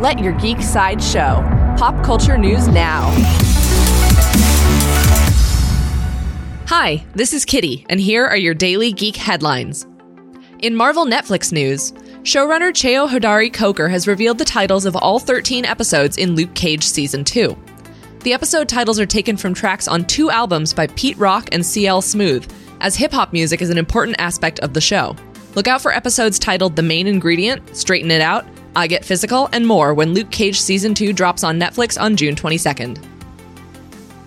Let your geek side show. Pop culture news now. Hi, this is Kitty, and here are your daily geek headlines. In Marvel Netflix news, showrunner Cheo Hodari Coker has revealed the titles of all 13 episodes in Luke Cage Season 2. The episode titles are taken from tracks on two albums by Pete Rock and CL Smooth, as hip hop music is an important aspect of the show. Look out for episodes titled The Main Ingredient, Straighten It Out, I Get Physical, and more when Luke Cage Season 2 drops on Netflix on June 22nd.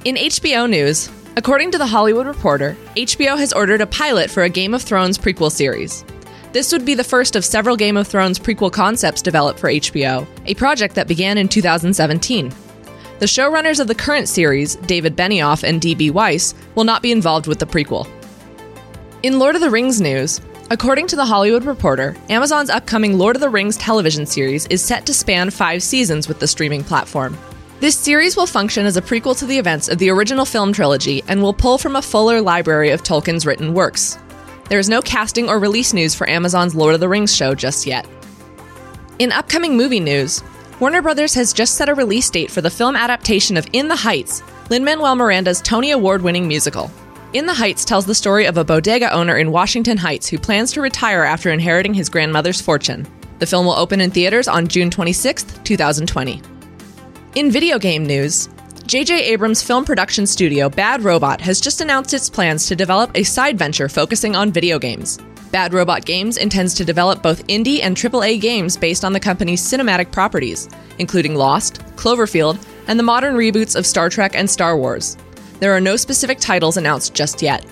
In HBO news, according to The Hollywood Reporter, HBO has ordered a pilot for a Game of Thrones prequel series. This would be the first of several Game of Thrones prequel concepts developed for HBO, a project that began in 2017. The showrunners of the current series, David Benioff and D.B. Weiss, will not be involved with the prequel. In Lord of the Rings news, according to The Hollywood Reporter, Amazon's upcoming Lord of the Rings television series is set to span five seasons with the streaming platform. This series will function as a prequel to the events of the original film trilogy and will pull from a fuller library of Tolkien's written works. There is no casting or release news for Amazon's Lord of the Rings show just yet. In upcoming movie news, Warner Brothers has just set a release date for the film adaptation of In the Heights, Lin Manuel Miranda's Tony Award winning musical. In the Heights tells the story of a bodega owner in Washington Heights who plans to retire after inheriting his grandmother's fortune. The film will open in theaters on June 26, 2020. In video game news, J.J. Abrams' film production studio Bad Robot has just announced its plans to develop a side venture focusing on video games. Bad Robot Games intends to develop both indie and AAA games based on the company's cinematic properties, including Lost, Cloverfield, and the modern reboots of Star Trek and Star Wars. There are no specific titles announced just yet.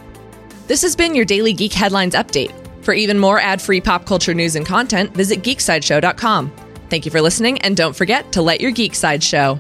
This has been your daily Geek Headlines update. For even more ad free pop culture news and content, visit geeksideshow.com. Thank you for listening, and don't forget to let your geek side show.